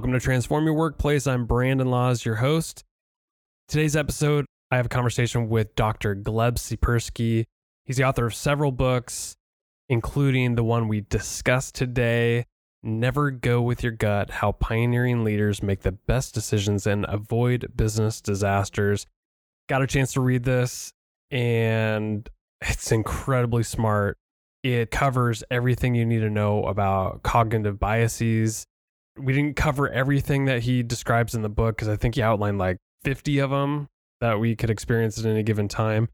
Welcome to Transform Your Workplace. I'm Brandon Laws, your host. Today's episode, I have a conversation with Dr. Gleb Tsipursky. He's the author of several books, including the one we discussed today Never Go With Your Gut How Pioneering Leaders Make the Best Decisions and Avoid Business Disasters. Got a chance to read this, and it's incredibly smart. It covers everything you need to know about cognitive biases. We didn't cover everything that he describes in the book because I think he outlined like 50 of them that we could experience at any given time.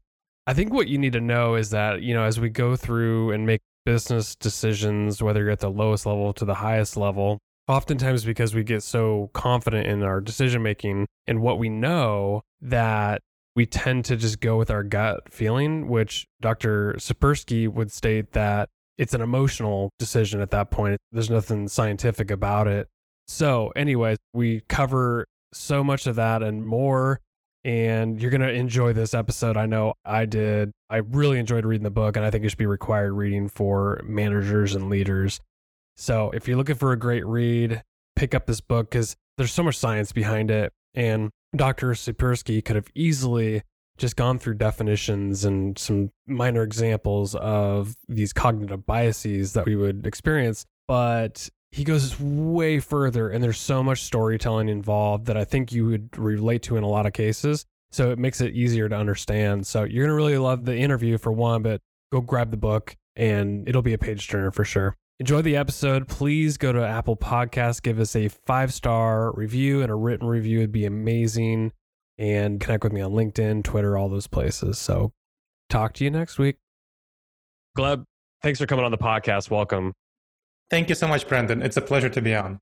I think what you need to know is that, you know, as we go through and make business decisions, whether you're at the lowest level to the highest level, oftentimes because we get so confident in our decision making and what we know that we tend to just go with our gut feeling, which Dr. Tsipursky would state that it's an emotional decision at that point. There's nothing scientific about it. So, anyways, we cover so much of that and more and you're going to enjoy this episode. I know I did. I really enjoyed reading the book, and I think it should be required reading for managers and leaders. So if you're looking for a great read, pick up this book because there's so much science behind it. And Dr. Tsipursky could have easily just gone through definitions and some minor examples of these cognitive biases that we would experience. But he goes way further and there's so much storytelling involved that I think you would relate to in a lot of cases. So it makes it easier to understand. So you're going to really love the interview for one, but go grab the book and it'll be a page turner for sure. Enjoy the episode. Please go to Apple Podcasts, give us a five star review and a written review. It'd be amazing. And connect with me on LinkedIn, Twitter, all those places. So talk to you next week. Gleb, thanks for coming on the podcast. Welcome. Thank you so much, Brandon. It's a pleasure to be on.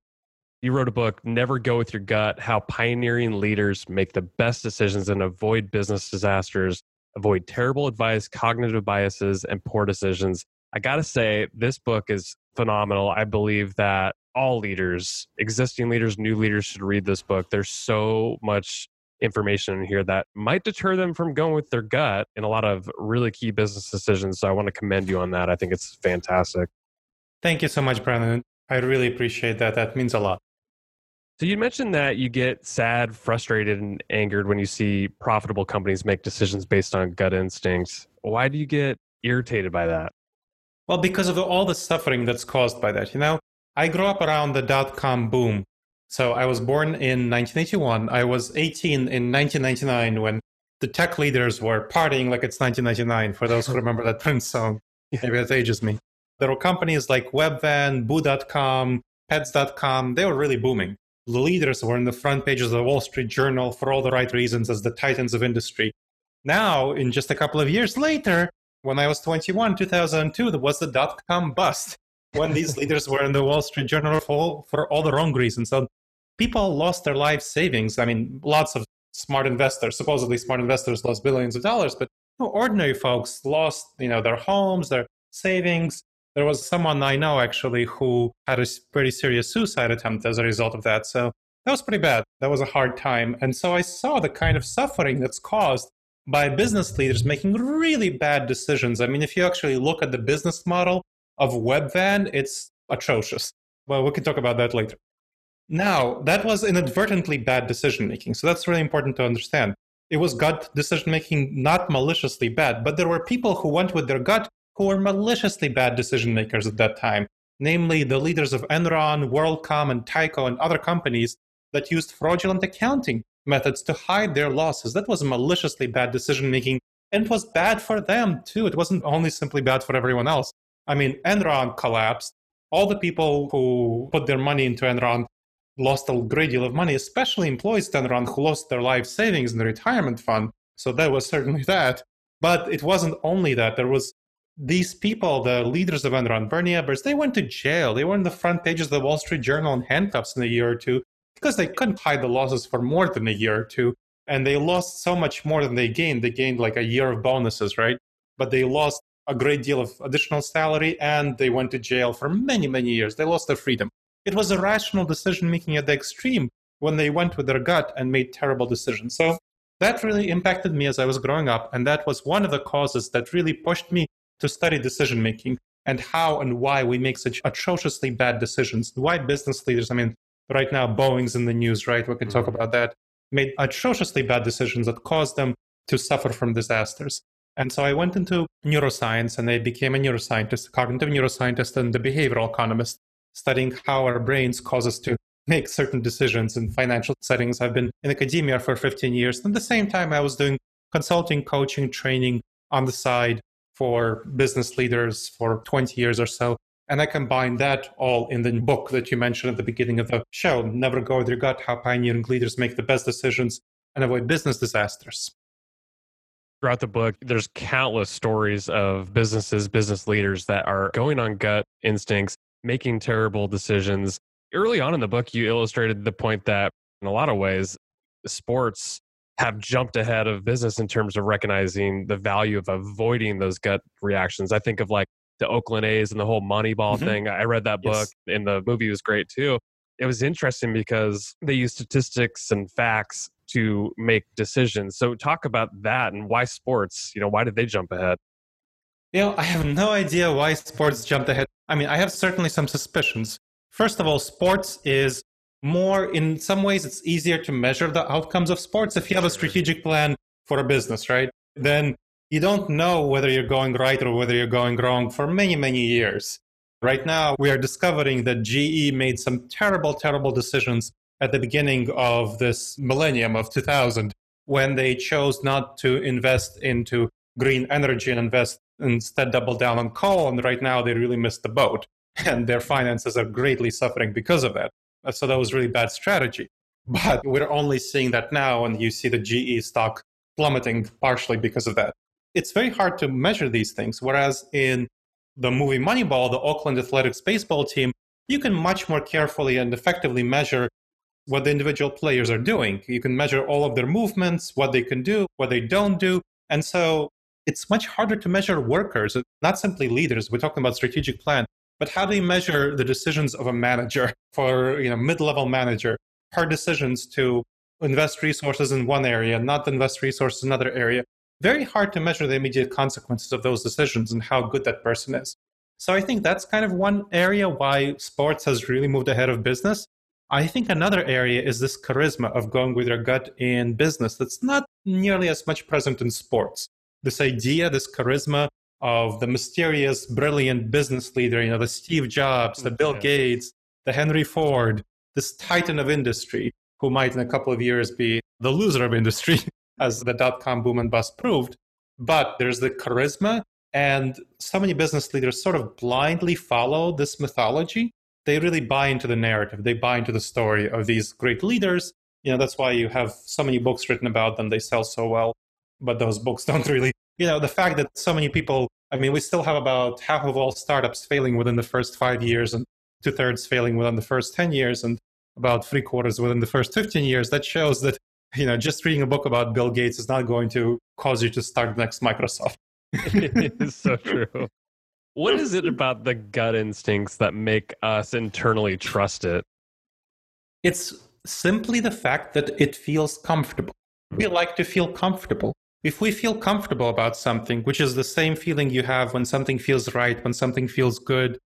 You wrote a book, Never Go With Your Gut How Pioneering Leaders Make the Best Decisions and Avoid Business Disasters, Avoid Terrible Advice, Cognitive Biases, and Poor Decisions. I got to say, this book is phenomenal. I believe that all leaders, existing leaders, new leaders, should read this book. There's so much information in here that might deter them from going with their gut in a lot of really key business decisions. So I want to commend you on that. I think it's fantastic. Thank you so much, Brandon. I really appreciate that. That means a lot. So you mentioned that you get sad, frustrated, and angered when you see profitable companies make decisions based on gut instincts. Why do you get irritated by that? Well, because of all the suffering that's caused by that. You know, I grew up around the dot com boom. So I was born in 1981. I was 18 in 1999 when the tech leaders were partying like it's 1999, for those who remember that Prince song. Maybe that ages me. There were companies like Webvan, Boo.com, Pets.com. They were really booming. The leaders were in the front pages of the Wall Street Journal for all the right reasons as the titans of industry. Now, in just a couple of years later, when I was 21, 2002, there was the dot com bust when these leaders were in the Wall Street Journal for, for all the wrong reasons. So people lost their life savings. I mean, lots of smart investors, supposedly smart investors, lost billions of dollars, but ordinary folks lost, you know, their homes, their savings, there was someone I know actually who had a pretty serious suicide attempt as a result of that. So that was pretty bad. That was a hard time. And so I saw the kind of suffering that's caused by business leaders making really bad decisions. I mean, if you actually look at the business model of Webvan, it's atrocious. Well, we can talk about that later. Now, that was inadvertently bad decision making. So that's really important to understand. It was gut decision making, not maliciously bad, but there were people who went with their gut who were maliciously bad decision makers at that time, namely the leaders of Enron, WorldCom, and Tyco, and other companies that used fraudulent accounting methods to hide their losses. That was maliciously bad decision making and it was bad for them too. It wasn't only simply bad for everyone else. I mean, Enron collapsed. All the people who put their money into Enron lost a great deal of money, especially employees at Enron who lost their life savings in the retirement fund. So that was certainly that. But it wasn't only that. There was these people, the leaders of Enron, Bernie Ebbers, they went to jail. They were in the front pages of the Wall Street Journal in handcuffs in a year or two because they couldn't hide the losses for more than a year or two. And they lost so much more than they gained. They gained like a year of bonuses, right? But they lost a great deal of additional salary and they went to jail for many, many years. They lost their freedom. It was irrational decision making at the extreme when they went with their gut and made terrible decisions. So that really impacted me as I was growing up. And that was one of the causes that really pushed me to study decision making and how and why we make such atrociously bad decisions. Why business leaders, I mean, Right now, Boeing's in the news, right? We can talk Mm-hmm. about that. Made atrociously bad decisions that caused them to suffer from disasters. And so I went into neuroscience and I became a neuroscientist, a cognitive neuroscientist, and a behavioral economist, studying how our brains cause us to make certain decisions in financial settings. I've been in academia for 15 years. And at the same time, I was doing consulting, coaching, training on the side for business leaders for 20 years or so. And I combined that all in the book that you mentioned at the beginning of the show Never Go With Your Gut How Pioneering Leaders Make the Best Decisions and Avoid Business Disasters. Throughout the book, there's countless stories of businesses, business leaders that are going on gut instincts, making terrible decisions. Early on in the book, you illustrated the point that in a lot of ways, sports have jumped ahead of business in terms of recognizing the value of avoiding those gut reactions. I think of like the Oakland A's and the whole Moneyball Mhm. thing. I read that book Yes. and the movie was great too. It was interesting because they use statistics and facts to make decisions. So talk about that and why sports, you know, why did they jump ahead? You know, I have no idea why sports jumped ahead. I mean, I have certainly some suspicions. First of all, sports is more, in some ways, it's easier to measure the outcomes of sports. If you have a strategic plan for a business, right, then you don't know whether you're going right or whether you're going wrong for many, many years. Right now, we are discovering that GE made some terrible, terrible decisions at the beginning of this millennium of 2000 when they chose not to invest into green energy and invest instead double down on coal. And right now, they really missed the boat. And their finances are greatly suffering because of that. Uh, so that was really bad strategy. But we're only seeing that now, and you see the GE stock plummeting partially because of that. It's very hard to measure these things. Whereas in the movie Moneyball, the Oakland Athletics baseball team, you can much more carefully and effectively measure what the individual players are doing. You can measure all of their movements, what they can do, what they don't do. And so it's much harder to measure workers, not simply leaders. We're talking about strategic plan, but how do you measure the decisions of a manager for you know mid-level manager, her decisions to invest resources in one area, not invest resources in another area? Very hard to measure the immediate consequences of those decisions and how good that person is. So I think that's kind of one area why sports has really moved ahead of business. I think another area is this charisma of going with your gut in business that's not nearly as much present in sports. This idea, this charisma of the mysterious, brilliant business leader, you know, the Steve Jobs, the Bill. Gates, the Henry Ford, this titan of industry who might in a couple of years be the loser of industry, as the dot com boom and bust proved. But there's the charisma, and so many business leaders sort of blindly follow this mythology they really buy into the narrative. They buy into the story of these great leaders. You know, that's why you have so many books written about them. They sell so well, but those books don't really, you know, the fact that so many people, I mean, we still have about half of all startups failing within the first five years and two thirds failing within the first 10 years and about three quarters within the first 15 years. That shows that, you know, just reading a book about Bill Gates is not going to cause you to start the next Microsoft. it's so true. What is it about the gut instincts that make us internally trust it? It's simply the fact that it feels comfortable. We like to feel comfortable. If we feel comfortable about something, which is the same feeling you have when something feels right, when something feels good,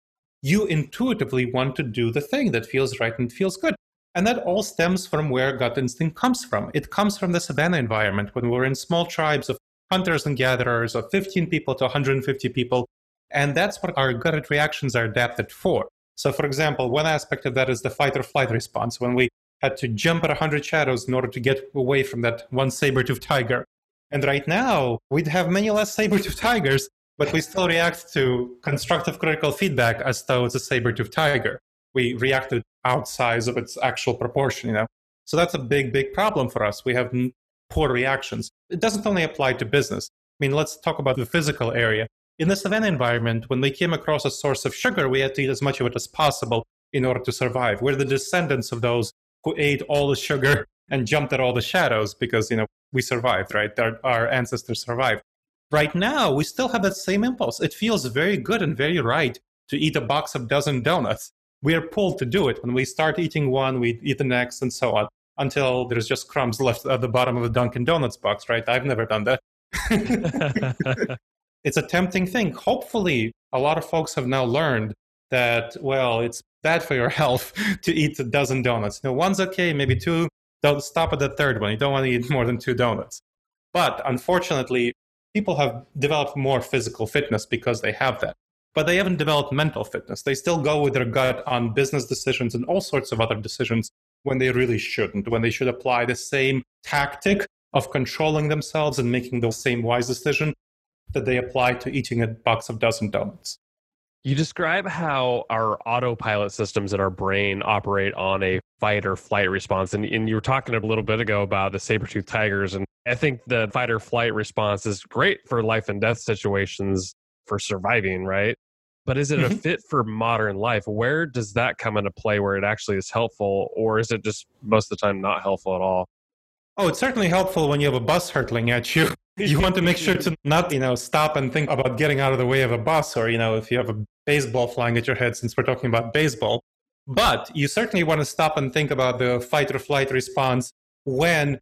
you intuitively want to do the thing that feels right and feels good. And that all stems from where gut instinct comes from. It comes from the savannah environment when we're in small tribes of hunters and gatherers of 15 people to 150 people. And that's what our gut reactions are adapted for. So, for example, one aspect of that is the fight or flight response when we had to jump at 100 shadows in order to get away from that one saber toothed tiger. And right now, we'd have many less saber toothed tigers, but we still react to constructive critical feedback as though it's a saber toothed tiger. We react to outsize of its actual proportion, you know. So that's a big, big problem for us. We have poor reactions. It doesn't only apply to business. I mean, let's talk about the physical area. In the savannah environment, when we came across a source of sugar, we had to eat as much of it as possible in order to survive. We're the descendants of those who ate all the sugar and jumped at all the shadows because, you know, we survived, right? Our, our ancestors survived. Right now, we still have that same impulse. It feels very good and very right to eat a box of dozen donuts. We are pulled to do it. When we start eating one, we eat the next and so on until there's just crumbs left at the bottom of the Dunkin' Donuts box, right? I've never done that. it's a tempting thing. Hopefully, a lot of folks have now learned that, well, it's bad for your health to eat a dozen donuts. You know, one's okay, maybe two. Don't stop at the third one. You don't want to eat more than two donuts. But unfortunately, people have developed more physical fitness because they have that. But they haven't developed mental fitness. They still go with their gut on business decisions and all sorts of other decisions when they really shouldn't, when they should apply the same tactic of controlling themselves and making the same wise decision that they apply to eating a box of dozen donuts. You describe how our autopilot systems in our brain operate on a fight or flight response. And, and you were talking a little bit ago about the saber tooth tigers. And I think the fight or flight response is great for life and death situations for surviving, right? But is it mm-hmm. a fit for modern life? Where does that come into play where it actually is helpful? Or is it just most of the time not helpful at all? Oh, it's certainly helpful when you have a bus hurtling at you. You want to make sure to not, you know, stop and think about getting out of the way of a bus or, you know, if you have a baseball flying at your head, since we're talking about baseball. But you certainly want to stop and think about the fight or flight response when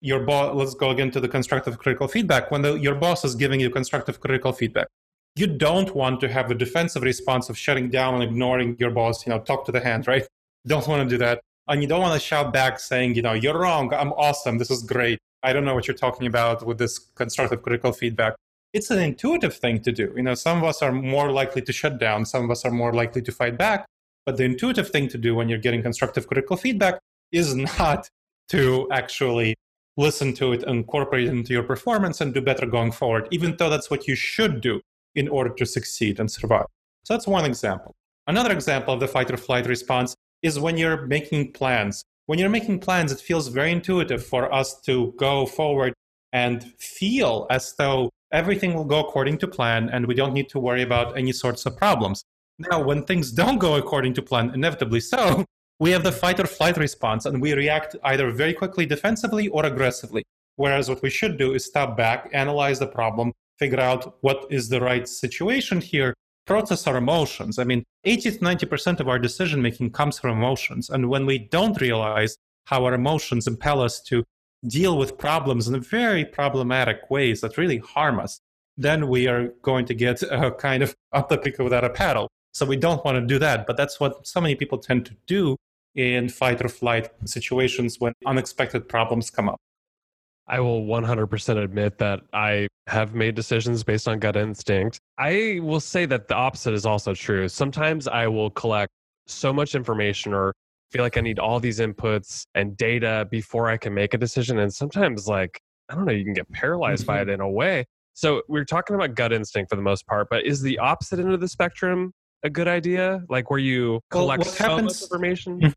your boss, let's go again to the constructive critical feedback, when the, your boss is giving you constructive critical feedback. You don't want to have the defensive response of shutting down and ignoring your boss, you know, talk to the hand, right? Don't want to do that and you don't want to shout back saying, you know, you're wrong, I'm awesome, this is great. I don't know what you're talking about with this constructive critical feedback. It's an intuitive thing to do. You know, some of us are more likely to shut down, some of us are more likely to fight back. But the intuitive thing to do when you're getting constructive critical feedback is not to actually listen to it, incorporate it into your performance, and do better going forward, even though that's what you should do in order to succeed and survive. So that's one example. Another example of the fight or flight response is when you're making plans. When you're making plans, it feels very intuitive for us to go forward and feel as though everything will go according to plan and we don't need to worry about any sorts of problems. Now, when things don't go according to plan, inevitably so, we have the fight or flight response and we react either very quickly defensively or aggressively. Whereas what we should do is step back, analyze the problem, figure out what is the right situation here, process our emotions. I mean, 80 to 90% of our decision making comes from emotions. And when we don't realize how our emotions impel us to deal with problems in very problematic ways that really harm us, then we are going to get a kind of up the creek without a paddle. So we don't want to do that. But that's what so many people tend to do in fight or flight situations when unexpected problems come up. I will 100% admit that I have made decisions based on gut instinct. I will say that the opposite is also true. Sometimes I will collect so much information or feel like I need all these inputs and data before I can make a decision. And sometimes, like, I don't know, you can get paralyzed mm-hmm. by it in a way. So we're talking about gut instinct for the most part, but is the opposite end of the spectrum a good idea? Like where you collect well, so happens, much information? Hmm.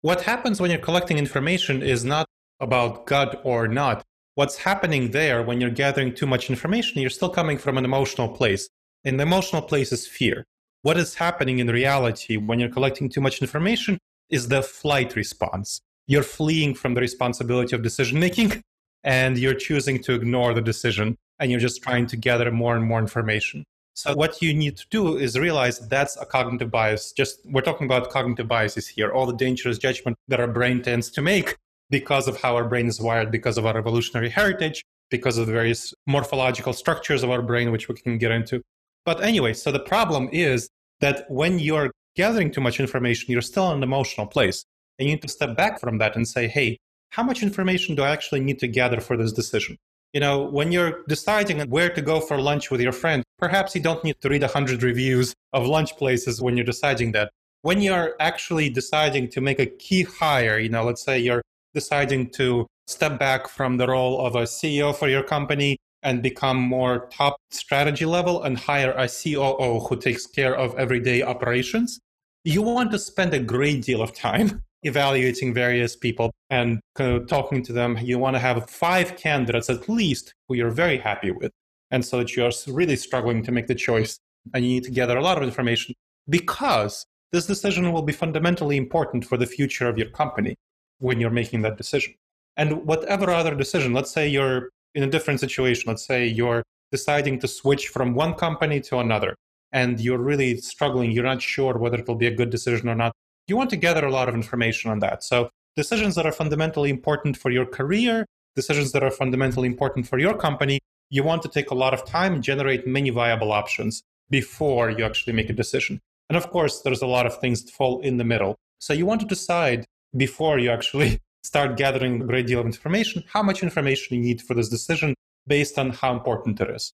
What happens when you're collecting information is not about gut or not. What's happening there when you're gathering too much information, you're still coming from an emotional place. And the emotional place is fear. What is happening in reality when you're collecting too much information is the flight response. You're fleeing from the responsibility of decision making and you're choosing to ignore the decision and you're just trying to gather more and more information. So what you need to do is realize that's a cognitive bias. Just we're talking about cognitive biases here, all the dangerous judgment that our brain tends to make because of how our brain is wired, because of our evolutionary heritage, because of the various morphological structures of our brain, which we can get into. But anyway, so the problem is that when you're gathering too much information, you're still in an emotional place. And you need to step back from that and say, hey, how much information do I actually need to gather for this decision? You know, when you're deciding where to go for lunch with your friend, perhaps you don't need to read 100 reviews of lunch places when you're deciding that. When you're actually deciding to make a key hire, you know, let's say you're deciding to step back from the role of a CEO for your company and become more top strategy level and hire a COO who takes care of everyday operations, you want to spend a great deal of time evaluating various people and talking to them. You want to have five candidates at least who you're very happy with. And so that you're really struggling to make the choice and you need to gather a lot of information because this decision will be fundamentally important for the future of your company when you're making that decision. And whatever other decision, let's say you're in a different situation, let's say you're deciding to switch from one company to another, and you're really struggling, you're not sure whether it will be a good decision or not, you want to gather a lot of information on that. So, decisions that are fundamentally important for your career, decisions that are fundamentally important for your company, you want to take a lot of time and generate many viable options before you actually make a decision. And of course, there's a lot of things that fall in the middle. So you want to decide before you actually start gathering a great deal of information how much information you need for this decision based on how important it is.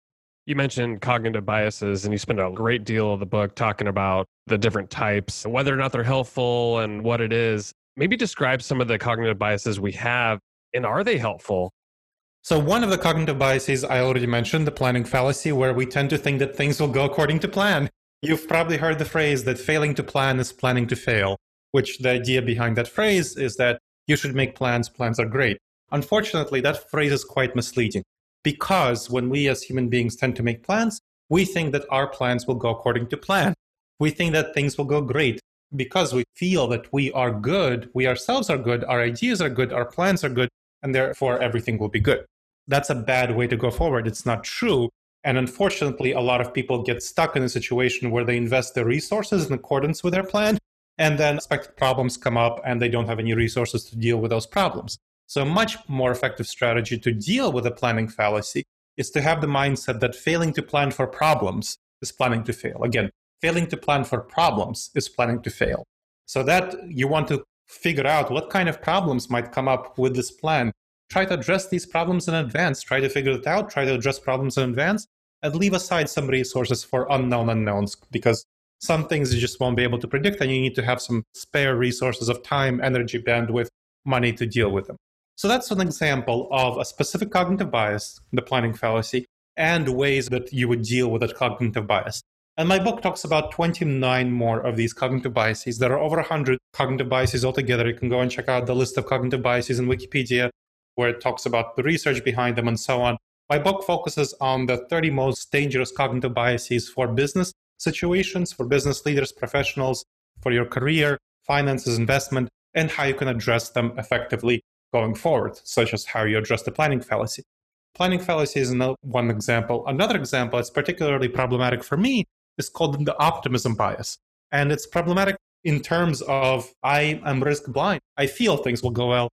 You mentioned cognitive biases, and you spend a great deal of the book talking about the different types, whether or not they're helpful, and what it is. Maybe describe some of the cognitive biases we have, and are they helpful? So, one of the cognitive biases I already mentioned, the planning fallacy, where we tend to think that things will go according to plan. You've probably heard the phrase that failing to plan is planning to fail, which the idea behind that phrase is that you should make plans, plans are great. Unfortunately, that phrase is quite misleading because when we as human beings tend to make plans, we think that our plans will go according to plan. We think that things will go great because we feel that we are good, we ourselves are good, our ideas are good, our plans are good, and therefore everything will be good. That's a bad way to go forward. It's not true. And unfortunately, a lot of people get stuck in a situation where they invest their resources in accordance with their plan, and then expected problems come up and they don't have any resources to deal with those problems. So, a much more effective strategy to deal with a planning fallacy is to have the mindset that failing to plan for problems is planning to fail. Again, failing to plan for problems is planning to fail. So, that you want to figure out what kind of problems might come up with this plan. Try to address these problems in advance. Try to figure it out. Try to address problems in advance and leave aside some resources for unknown unknowns because some things you just won't be able to predict and you need to have some spare resources of time, energy, bandwidth, money to deal with them. So that's an example of a specific cognitive bias, the planning fallacy, and ways that you would deal with that cognitive bias. And my book talks about 29 more of these cognitive biases. There are over 100 cognitive biases altogether. You can go and check out the list of cognitive biases in Wikipedia, where it talks about the research behind them and so on. My book focuses on the 30 most dangerous cognitive biases for business situations, for business leaders, professionals, for your career, finances, investment, and how you can address them effectively going forward, such as how you address the planning fallacy. Planning fallacy is one example. Another example, that's particularly problematic for me, is called the optimism bias. And it's problematic in terms of I am risk blind. I feel things will go well.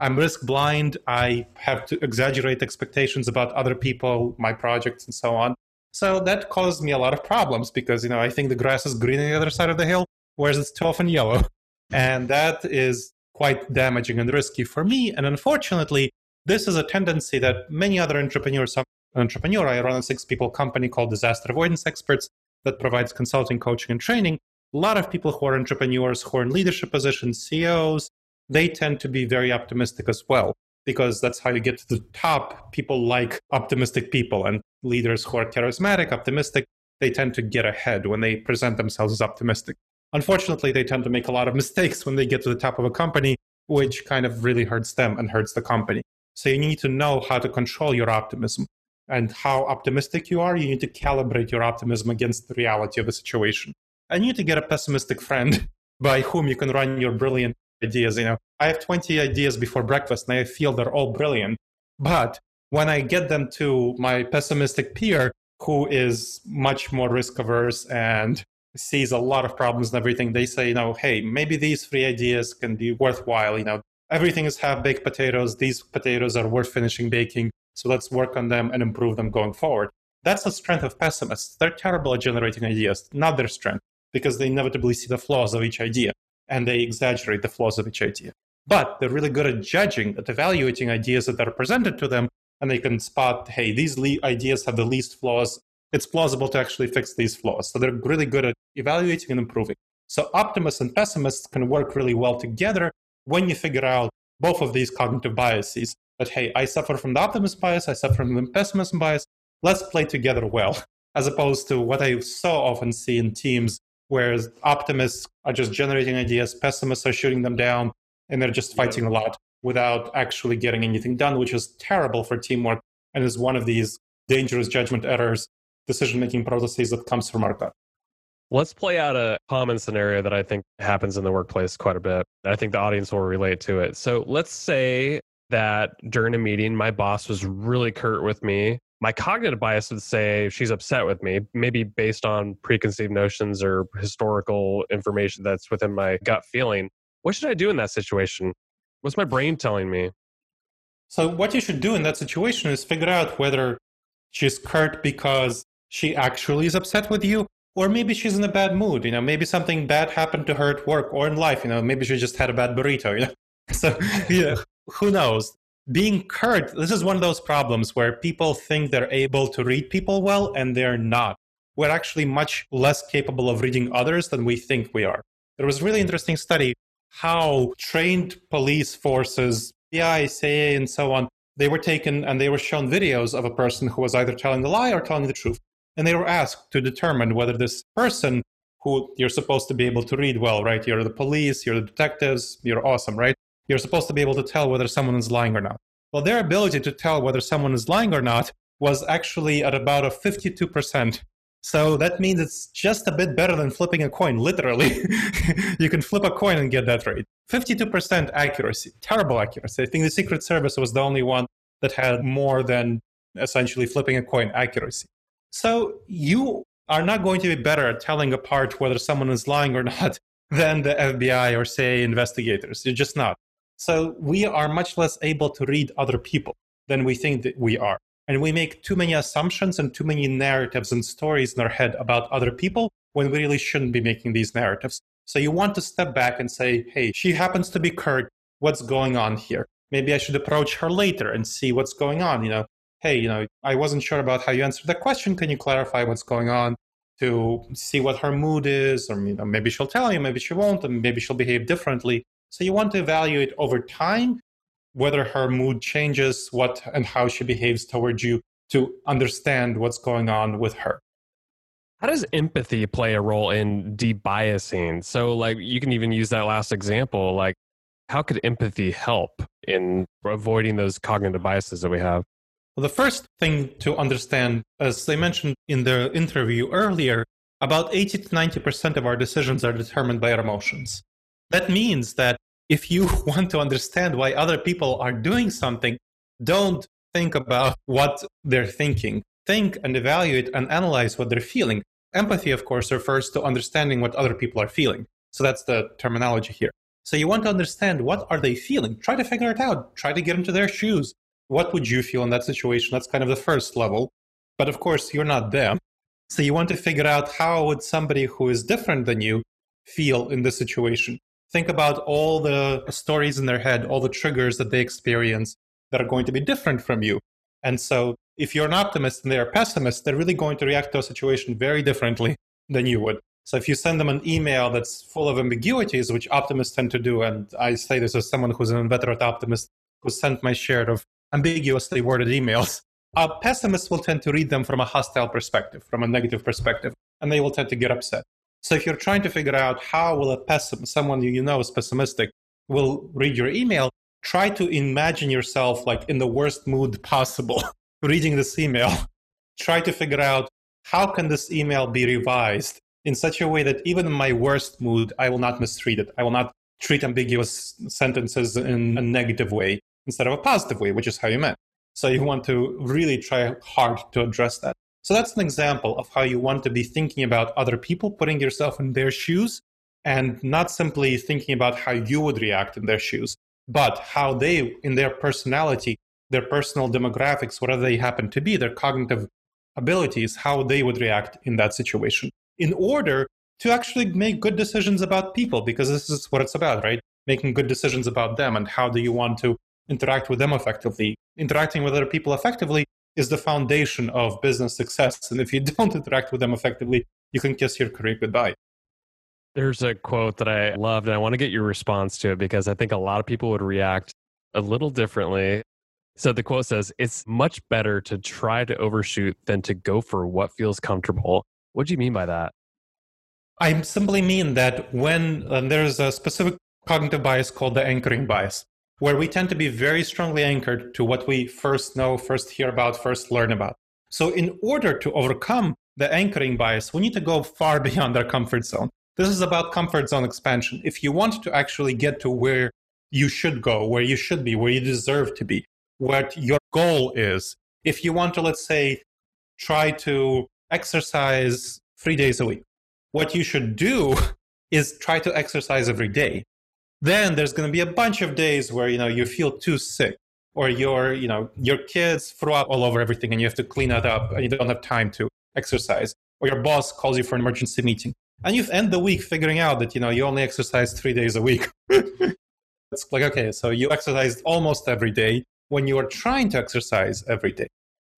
I'm risk blind. I have to exaggerate expectations about other people, my projects, and so on. So that caused me a lot of problems because, you know, I think the grass is green on the other side of the hill, whereas it's too often yellow. And that is quite damaging and risky for me. And unfortunately, this is a tendency that many other entrepreneurs, entrepreneur, I run a six people company called Disaster Avoidance Experts that provides consulting, coaching, and training. A lot of people who are entrepreneurs, who are in leadership positions, CEOs, they tend to be very optimistic as well because that's how you get to the top. People like optimistic people and leaders who are charismatic, optimistic, they tend to get ahead when they present themselves as optimistic. Unfortunately, they tend to make a lot of mistakes when they get to the top of a company, which kind of really hurts them and hurts the company. So you need to know how to control your optimism and how optimistic you are. You need to calibrate your optimism against the reality of the situation. And you need to get a pessimistic friend by whom you can run your brilliant ideas. You know, I have 20 ideas before breakfast and I feel they're all brilliant. But when I get them to my pessimistic peer, who is much more risk averse and sees a lot of problems and everything, they say, you know, hey, maybe these three ideas can be worthwhile. You know, everything is half baked potatoes. These potatoes are worth finishing baking. So let's work on them and improve them going forward. That's the strength of pessimists. They're terrible at generating ideas, not their strength, because they inevitably see the flaws of each idea and they exaggerate the flaws of each idea. But they're really good at judging, at evaluating ideas that are presented to them, and they can spot, hey, these le- ideas have the least flaws it's plausible to actually fix these flaws. So they're really good at evaluating and improving. So optimists and pessimists can work really well together when you figure out both of these cognitive biases. That, hey, I suffer from the optimist bias, I suffer from the pessimism bias. Let's play together well, as opposed to what I so often see in teams where optimists are just generating ideas, pessimists are shooting them down, and they're just fighting a lot without actually getting anything done, which is terrible for teamwork and is one of these dangerous judgment errors decision making processes that comes from our gut. Let's play out a common scenario that I think happens in the workplace quite a bit. I think the audience will relate to it. So let's say that during a meeting, my boss was really curt with me. My cognitive bias would say she's upset with me, maybe based on preconceived notions or historical information that's within my gut feeling. What should I do in that situation? What's my brain telling me? So, what you should do in that situation is figure out whether she's curt because she actually is upset with you, Or maybe she's in a bad mood. You know, maybe something bad happened to her at work or in life. You know, maybe she just had a bad burrito. You know, so yeah, who knows? Being curt, this is one of those problems where people think they're able to read people well and they're not. We're actually much less capable of reading others than we think we are. There was a really interesting study how trained police forces, FBI, CIA, and so on, they were taken and they were shown videos of a person who was either telling a lie or telling the truth. And they were asked to determine whether this person who you're supposed to be able to read well, right? You're the police, you're the detectives, you're awesome, right? You're supposed to be able to tell whether someone is lying or not. Well, their ability to tell whether someone is lying or not was actually at about a 52%. So that means it's just a bit better than flipping a coin, literally. you can flip a coin and get that rate. 52% accuracy, terrible accuracy. I think the Secret Service was the only one that had more than essentially flipping a coin accuracy. So you are not going to be better at telling apart whether someone is lying or not than the FBI or, say, investigators. You're just not. So we are much less able to read other people than we think that we are. And we make too many assumptions and too many narratives and stories in our head about other people when we really shouldn't be making these narratives. So you want to step back and say, hey, she happens to be curt. What's going on here? Maybe I should approach her later and see what's going on. You know, hey, you know, I wasn't sure about how you answered the question. Can you clarify what's going on? To see what her mood is, or you know, maybe she'll tell you, maybe she won't, and maybe she'll behave differently. So you want to evaluate over time whether her mood changes, what and how she behaves towards you to understand what's going on with her. How does empathy play a role in debiasing? So, like, you can even use that last example. Like, how could empathy help in avoiding those cognitive biases that we have? Well, the first thing to understand, as I mentioned in the interview earlier, about 80 to 90% of our decisions are determined by our emotions. That means that if you want to understand why other people are doing something, don't think about what they're thinking. Think and evaluate and analyze what they're feeling. Empathy, of course, refers to understanding what other people are feeling. So that's the terminology here. So you want to understand what are they feeling? Try to figure it out. Try to get into their shoes. What would you feel in that situation? That's kind of the first level. But of course, you're not them. So you want to figure out how would somebody who is different than you feel in this situation? Think about all the stories in their head, all the triggers that they experience that are going to be different from you. And so if you're an optimist and they're a pessimist, they're really going to react to a situation very differently than you would. So if you send them an email that's full of ambiguities, which optimists tend to do, and I say this as someone who's an inveterate optimist who sent my share of ambiguously worded emails, uh, a pessimist will tend to read them from a hostile perspective, from a negative perspective, and they will tend to get upset. So if you're trying to figure out how will a pessim- someone you know is pessimistic will read your email, try to imagine yourself like in the worst mood possible reading this email. try to figure out how can this email be revised in such a way that even in my worst mood, I will not mistreat it. I will not treat ambiguous sentences in a negative way instead of a positive way, which is how you meant. So you want to really try hard to address that. So that's an example of how you want to be thinking about other people, putting yourself in their shoes, and not simply thinking about how you would react in their shoes, but how they, in their personality, their personal demographics, whatever they happen to be, their cognitive abilities, how they would react in that situation in order to actually make good decisions about people, because this is what it's about, right? Making good decisions about them and how do you want to interact with them effectively. Interacting with other people effectively is the foundation of business success. And if you don't interact with them effectively, you can kiss your career goodbye. There's a quote that I loved, and I want to get your response to it because I think a lot of people would react a little differently. So the quote says, It's much better to try to overshoot than to go for what feels comfortable. What do you mean by that? I simply mean that when there's a specific cognitive bias called the anchoring bias, where we tend to be very strongly anchored to what we first know, first hear about, first learn about. So, in order to overcome the anchoring bias, we need to go far beyond our comfort zone. This is about comfort zone expansion. If you want to actually get to where you should go, where you should be, where you deserve to be, what your goal is, if you want to, let's say, try to exercise three days a week, what you should do is try to exercise every day then there's going to be a bunch of days where you know you feel too sick or your you know your kids throw up all over everything and you have to clean it up and you don't have time to exercise or your boss calls you for an emergency meeting. And you end the week figuring out that, you know, you only exercise three days a week. it's like, okay, so you exercised almost every day when you are trying to exercise every day.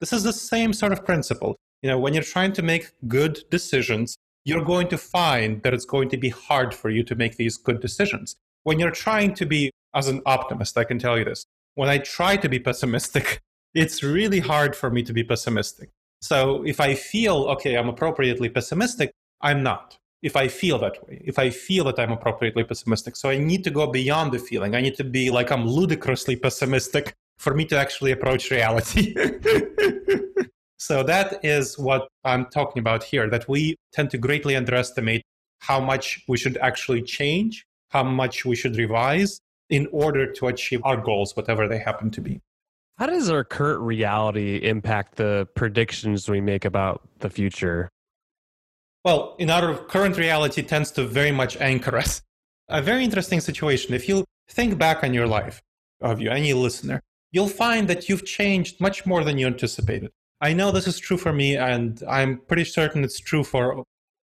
This is the same sort of principle. You know, when you're trying to make good decisions, you're going to find that it's going to be hard for you to make these good decisions. When you're trying to be, as an optimist, I can tell you this. When I try to be pessimistic, it's really hard for me to be pessimistic. So if I feel, okay, I'm appropriately pessimistic, I'm not. If I feel that way, if I feel that I'm appropriately pessimistic. So I need to go beyond the feeling. I need to be like I'm ludicrously pessimistic for me to actually approach reality. so that is what I'm talking about here that we tend to greatly underestimate how much we should actually change, how much we should revise in order to achieve our goals, whatever they happen to be. How does our current reality impact the predictions we make about the future? Well, in our current reality tends to very much anchor us. A very interesting situation. If you think back on your life of you, any listener, you'll find that you've changed much more than you anticipated. I know this is true for me, and I'm pretty certain it's true for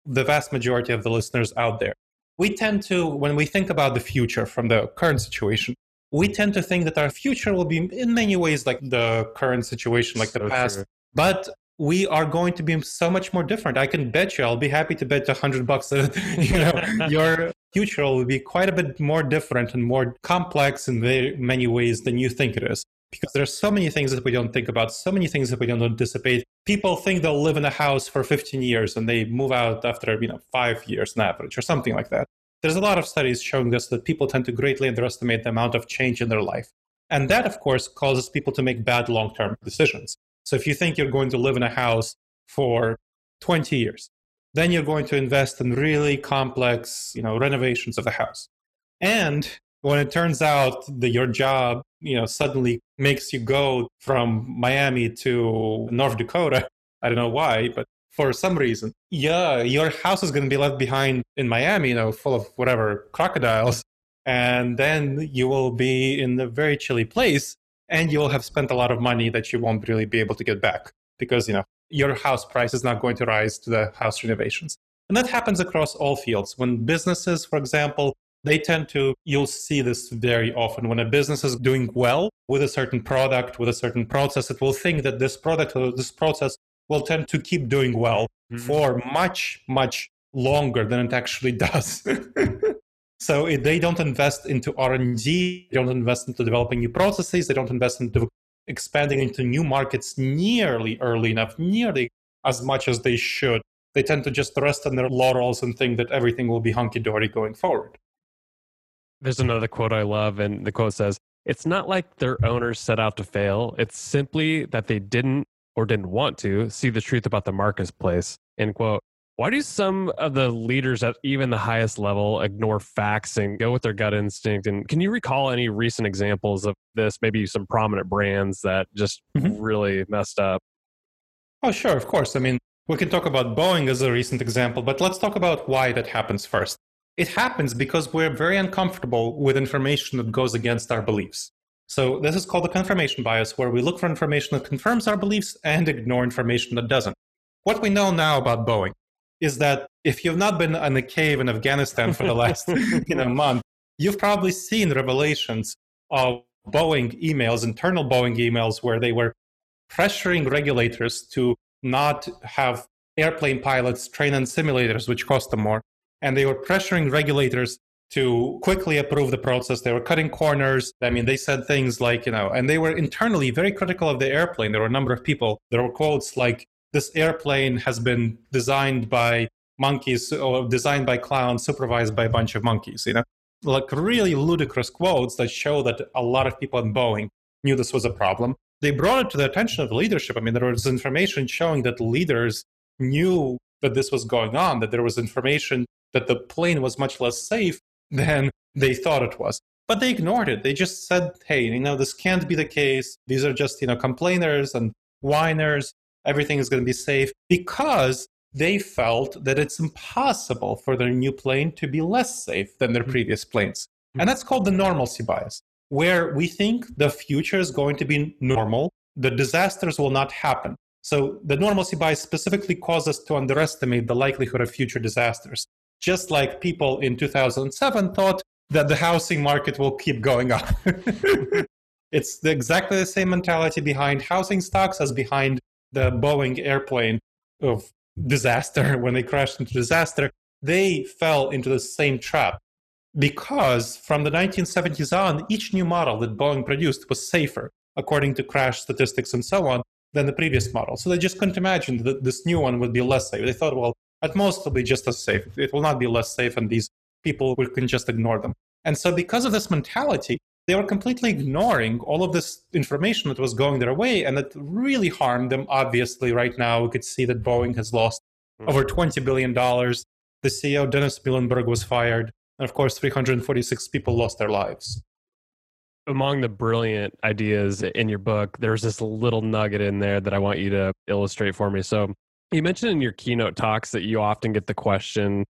the vast majority of the listeners out there. We tend to, when we think about the future from the current situation, we tend to think that our future will be in many ways like the current situation, like the past. True. But we are going to be so much more different. I can bet you, I'll be happy to bet a hundred bucks that you know your future will be quite a bit more different and more complex in very many ways than you think it is. Because there are so many things that we don't think about, so many things that we don't anticipate. People think they'll live in a house for 15 years and they move out after, you know, five years on average or something like that. There's a lot of studies showing this that people tend to greatly underestimate the amount of change in their life. And that, of course, causes people to make bad long term decisions. So if you think you're going to live in a house for 20 years, then you're going to invest in really complex, you know, renovations of the house. And when it turns out that your job, you know, suddenly makes you go from Miami to North Dakota, I don't know why, but for some reason, yeah, your house is going to be left behind in Miami, you know, full of whatever crocodiles. And then you will be in a very chilly place and you'll have spent a lot of money that you won't really be able to get back because, you know, your house price is not going to rise to the house renovations. And that happens across all fields. When businesses, for example, they tend to, you'll see this very often. When a business is doing well with a certain product, with a certain process, it will think that this product or this process will tend to keep doing well mm-hmm. for much, much longer than it actually does. so they don't invest into R&D, they don't invest into developing new processes, they don't invest into expanding into new markets nearly early enough, nearly as much as they should. They tend to just rest on their laurels and think that everything will be hunky dory going forward. There's another quote I love, and the quote says, It's not like their owners set out to fail. It's simply that they didn't or didn't want to see the truth about the marketplace. End quote. Why do some of the leaders at even the highest level ignore facts and go with their gut instinct? And can you recall any recent examples of this? Maybe some prominent brands that just mm-hmm. really messed up? Oh, sure, of course. I mean, we can talk about Boeing as a recent example, but let's talk about why that happens first. It happens because we're very uncomfortable with information that goes against our beliefs. So this is called the confirmation bias, where we look for information that confirms our beliefs and ignore information that doesn't. What we know now about Boeing is that if you've not been in a cave in Afghanistan for the last you know, month, you've probably seen revelations of Boeing emails, internal Boeing emails, where they were pressuring regulators to not have airplane pilots train on simulators, which cost them more. And they were pressuring regulators to quickly approve the process. They were cutting corners. I mean, they said things like, you know, and they were internally very critical of the airplane. There were a number of people. There were quotes like, this airplane has been designed by monkeys or designed by clowns, supervised by a bunch of monkeys, you know? Like really ludicrous quotes that show that a lot of people in Boeing knew this was a problem. They brought it to the attention of the leadership. I mean, there was information showing that leaders knew that this was going on, that there was information that the plane was much less safe than they thought it was. But they ignored it. They just said, hey, you know, this can't be the case. These are just, you know, complainers and whiners. Everything is going to be safe because they felt that it's impossible for their new plane to be less safe than their mm-hmm. previous planes. And that's called the normalcy bias, where we think the future is going to be normal, the disasters will not happen. So the normalcy bias specifically causes us to underestimate the likelihood of future disasters. Just like people in 2007 thought that the housing market will keep going up. it's exactly the same mentality behind housing stocks as behind the Boeing airplane of disaster when they crashed into disaster. They fell into the same trap because from the 1970s on, each new model that Boeing produced was safer, according to crash statistics and so on, than the previous model. So they just couldn't imagine that this new one would be less safe. They thought, well, at most it'll be just as safe. It will not be less safe, and these people we can just ignore them. And so, because of this mentality, they were completely ignoring all of this information that was going their way, and that really harmed them. Obviously, right now, we could see that Boeing has lost hmm. over $20 billion. The CEO, Dennis Muilenburg, was fired. And of course, 346 people lost their lives among the brilliant ideas in your book, there's this little nugget in there that I want you to illustrate for me. So, you mentioned in your keynote talks that you often get the question,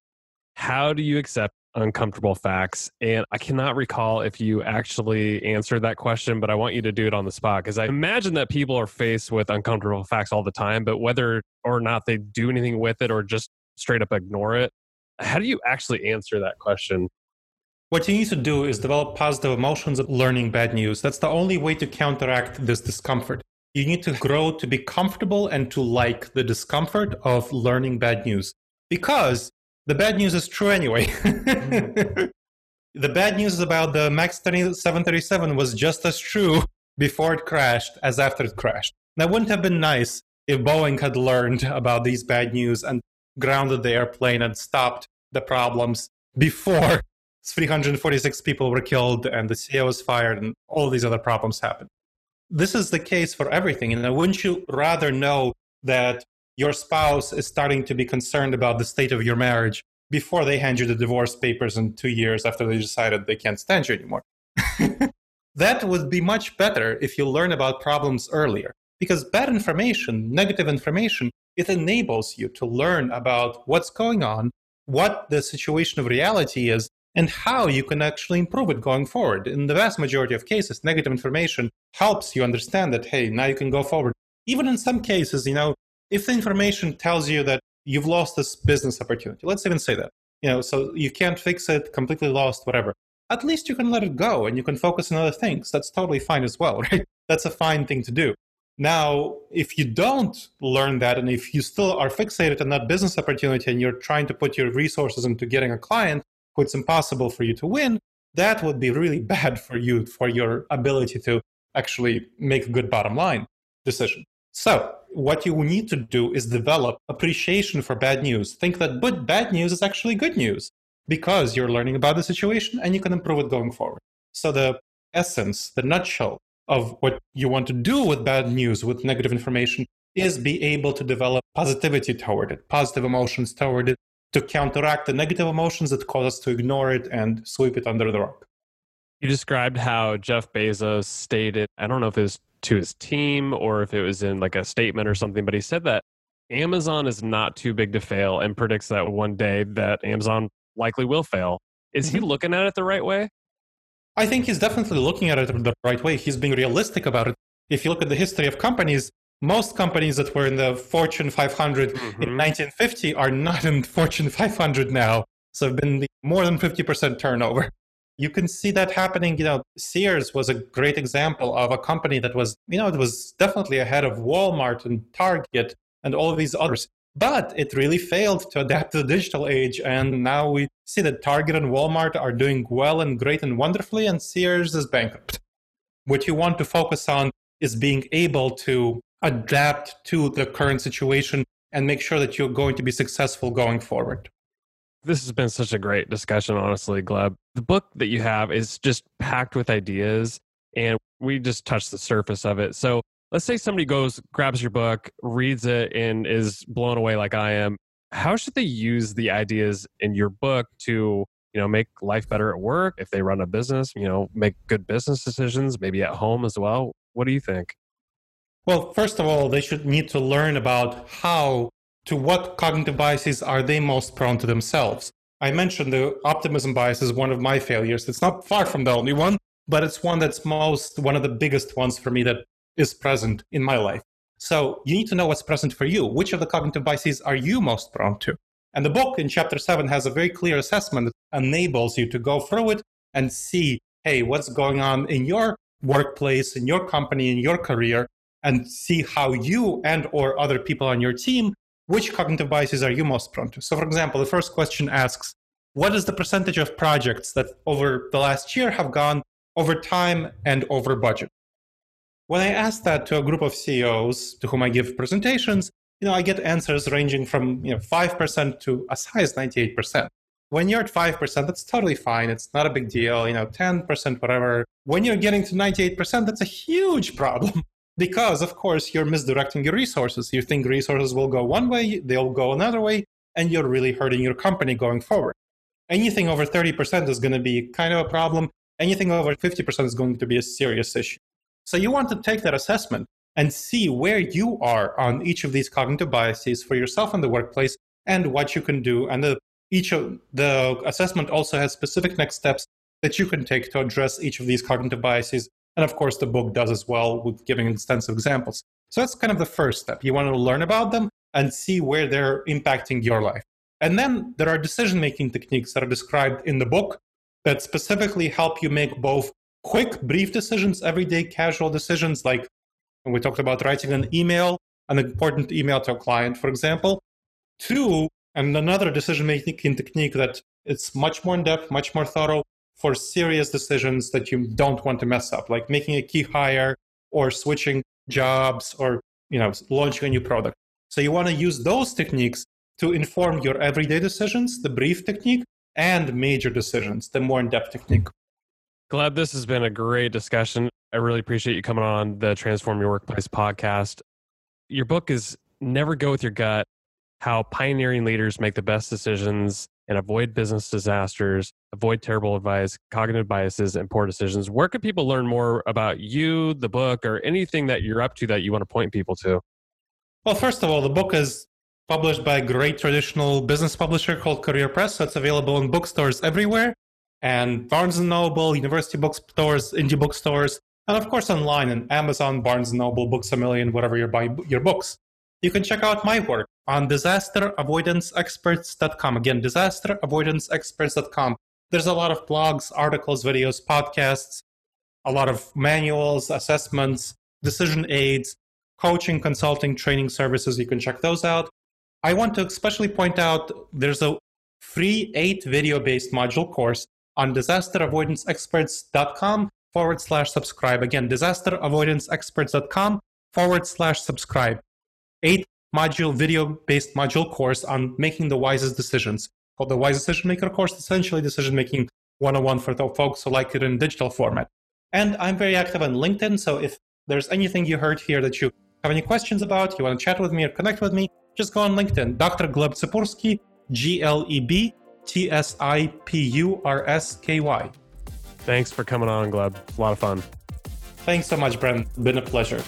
How do you accept uncomfortable facts? And I cannot recall if you actually answered that question, but I want you to do it on the spot because I imagine that people are faced with uncomfortable facts all the time, but whether or not they do anything with it or just straight up ignore it, how do you actually answer that question? What you need to do is develop positive emotions of learning bad news. That's the only way to counteract this discomfort. You need to grow to be comfortable and to like the discomfort of learning bad news because the bad news is true anyway. the bad news about the MAX 737 was just as true before it crashed as after it crashed. That wouldn't have been nice if Boeing had learned about these bad news and grounded the airplane and stopped the problems before 346 people were killed and the CEO was fired and all these other problems happened. This is the case for everything. And wouldn't you rather know that your spouse is starting to be concerned about the state of your marriage before they hand you the divorce papers in two years after they decided they can't stand you anymore? that would be much better if you learn about problems earlier. Because bad information, negative information, it enables you to learn about what's going on, what the situation of reality is, and how you can actually improve it going forward. In the vast majority of cases, negative information helps you understand that, hey, now you can go forward. Even in some cases, you know, if the information tells you that you've lost this business opportunity, let's even say that, you know, so you can't fix it, completely lost, whatever. At least you can let it go and you can focus on other things. That's totally fine as well, right? That's a fine thing to do. Now, if you don't learn that and if you still are fixated on that business opportunity and you're trying to put your resources into getting a client, it's impossible for you to win, that would be really bad for you, for your ability to actually make a good bottom line decision. So, what you need to do is develop appreciation for bad news. Think that but bad news is actually good news because you're learning about the situation and you can improve it going forward. So, the essence, the nutshell of what you want to do with bad news, with negative information, is be able to develop positivity toward it, positive emotions toward it, to counteract the negative emotions that cause us to ignore it and sweep it under the rug. You described how Jeff Bezos stated, I don't know if it was to his team or if it was in like a statement or something, but he said that Amazon is not too big to fail and predicts that one day that Amazon likely will fail. Is mm-hmm. he looking at it the right way? I think he's definitely looking at it the right way. He's being realistic about it. If you look at the history of companies, most companies that were in the Fortune 500 mm-hmm. in 1950 are not in Fortune 500 now. So have been more than 50% turnover. You can see that happening. You know, Sears was a great example of a company that was, you know, it was definitely ahead of Walmart and Target and all these others. But it really failed to adapt to the digital age. And now we see that Target and Walmart are doing well and great and wonderfully, and Sears is bankrupt. What you want to focus on is being able to adapt to the current situation and make sure that you're going to be successful going forward. This has been such a great discussion, honestly, Gleb. The book that you have is just packed with ideas, and we just touched the surface of it. So let's say somebody goes, grabs your book, reads it, and is blown away like I am. How should they use the ideas in your book to you know make life better at work if they run a business you know make good business decisions maybe at home as well what do you think well, first of all, they should need to learn about how, to what cognitive biases are they most prone to themselves. I mentioned the optimism bias is one of my failures. It's not far from the only one, but it's one that's most, one of the biggest ones for me that is present in my life. So you need to know what's present for you. Which of the cognitive biases are you most prone to? And the book in chapter seven has a very clear assessment that enables you to go through it and see, hey, what's going on in your workplace, in your company, in your career, and see how you and or other people on your team, which cognitive biases are you most prone to? So for example, the first question asks, what is the percentage of projects that over the last year have gone over time and over budget? When I ask that to a group of CEOs to whom I give presentations, you know, I get answers ranging from you know five percent to as high as ninety-eight percent. When you're at five percent, that's totally fine. It's not a big deal. You know, ten percent, whatever. When you're getting to ninety-eight percent, that's a huge problem because, of course, you're misdirecting your resources. You think resources will go one way, they'll go another way, and you're really hurting your company going forward. Anything over thirty percent is going to be kind of a problem. Anything over fifty percent is going to be a serious issue. So you want to take that assessment and see where you are on each of these cognitive biases for yourself in the workplace and what you can do. And the, each of the assessment also has specific next steps that you can take to address each of these cognitive biases. And of course, the book does as well with giving extensive examples. So that's kind of the first step. You want to learn about them and see where they're impacting your life. And then there are decision making techniques that are described in the book that specifically help you make both quick, brief decisions, everyday casual decisions like we talked about writing an email, an important email to a client, for example. Two, and another decision making technique that it's much more in depth, much more thorough for serious decisions that you don't want to mess up, like making a key hire or switching jobs or you know launching a new product. So you want to use those techniques to inform your everyday decisions, the brief technique, and major decisions, the more in-depth technique. Gleb this has been a great discussion. I really appreciate you coming on the Transform Your Workplace podcast. Your book is Never Go With Your Gut How Pioneering Leaders Make the Best Decisions and Avoid Business Disasters, Avoid Terrible Advice, Cognitive Biases, and Poor Decisions. Where can people learn more about you, the book, or anything that you're up to that you want to point people to? Well, first of all, the book is published by a great traditional business publisher called Career Press. So it's available in bookstores everywhere and Barnes Noble, university bookstores, indie bookstores, and of course online in Amazon, Barnes Noble, Books a Million, whatever you buy your books. You can check out my work on disasteravoidanceexperts.com. Again, disasteravoidanceexperts.com. There's a lot of blogs, articles, videos, podcasts, a lot of manuals, assessments, decision aids, coaching, consulting, training services. You can check those out. I want to especially point out there's a free eight video based module course on disasteravoidanceexperts.com forward slash subscribe. Again, disasteravoidanceexperts.com forward slash subscribe. Eight module video based module course on making the wisest decisions called the Wise Decision Maker course, essentially decision making 101 for the folks who like it in digital format. And I'm very active on LinkedIn, so if there's anything you heard here that you have any questions about, you want to chat with me or connect with me, just go on LinkedIn. Dr. Gleb Tsipursky, G L E B T S I P U R S K Y. Thanks for coming on, Gleb. A lot of fun. Thanks so much, Brent. Been a pleasure.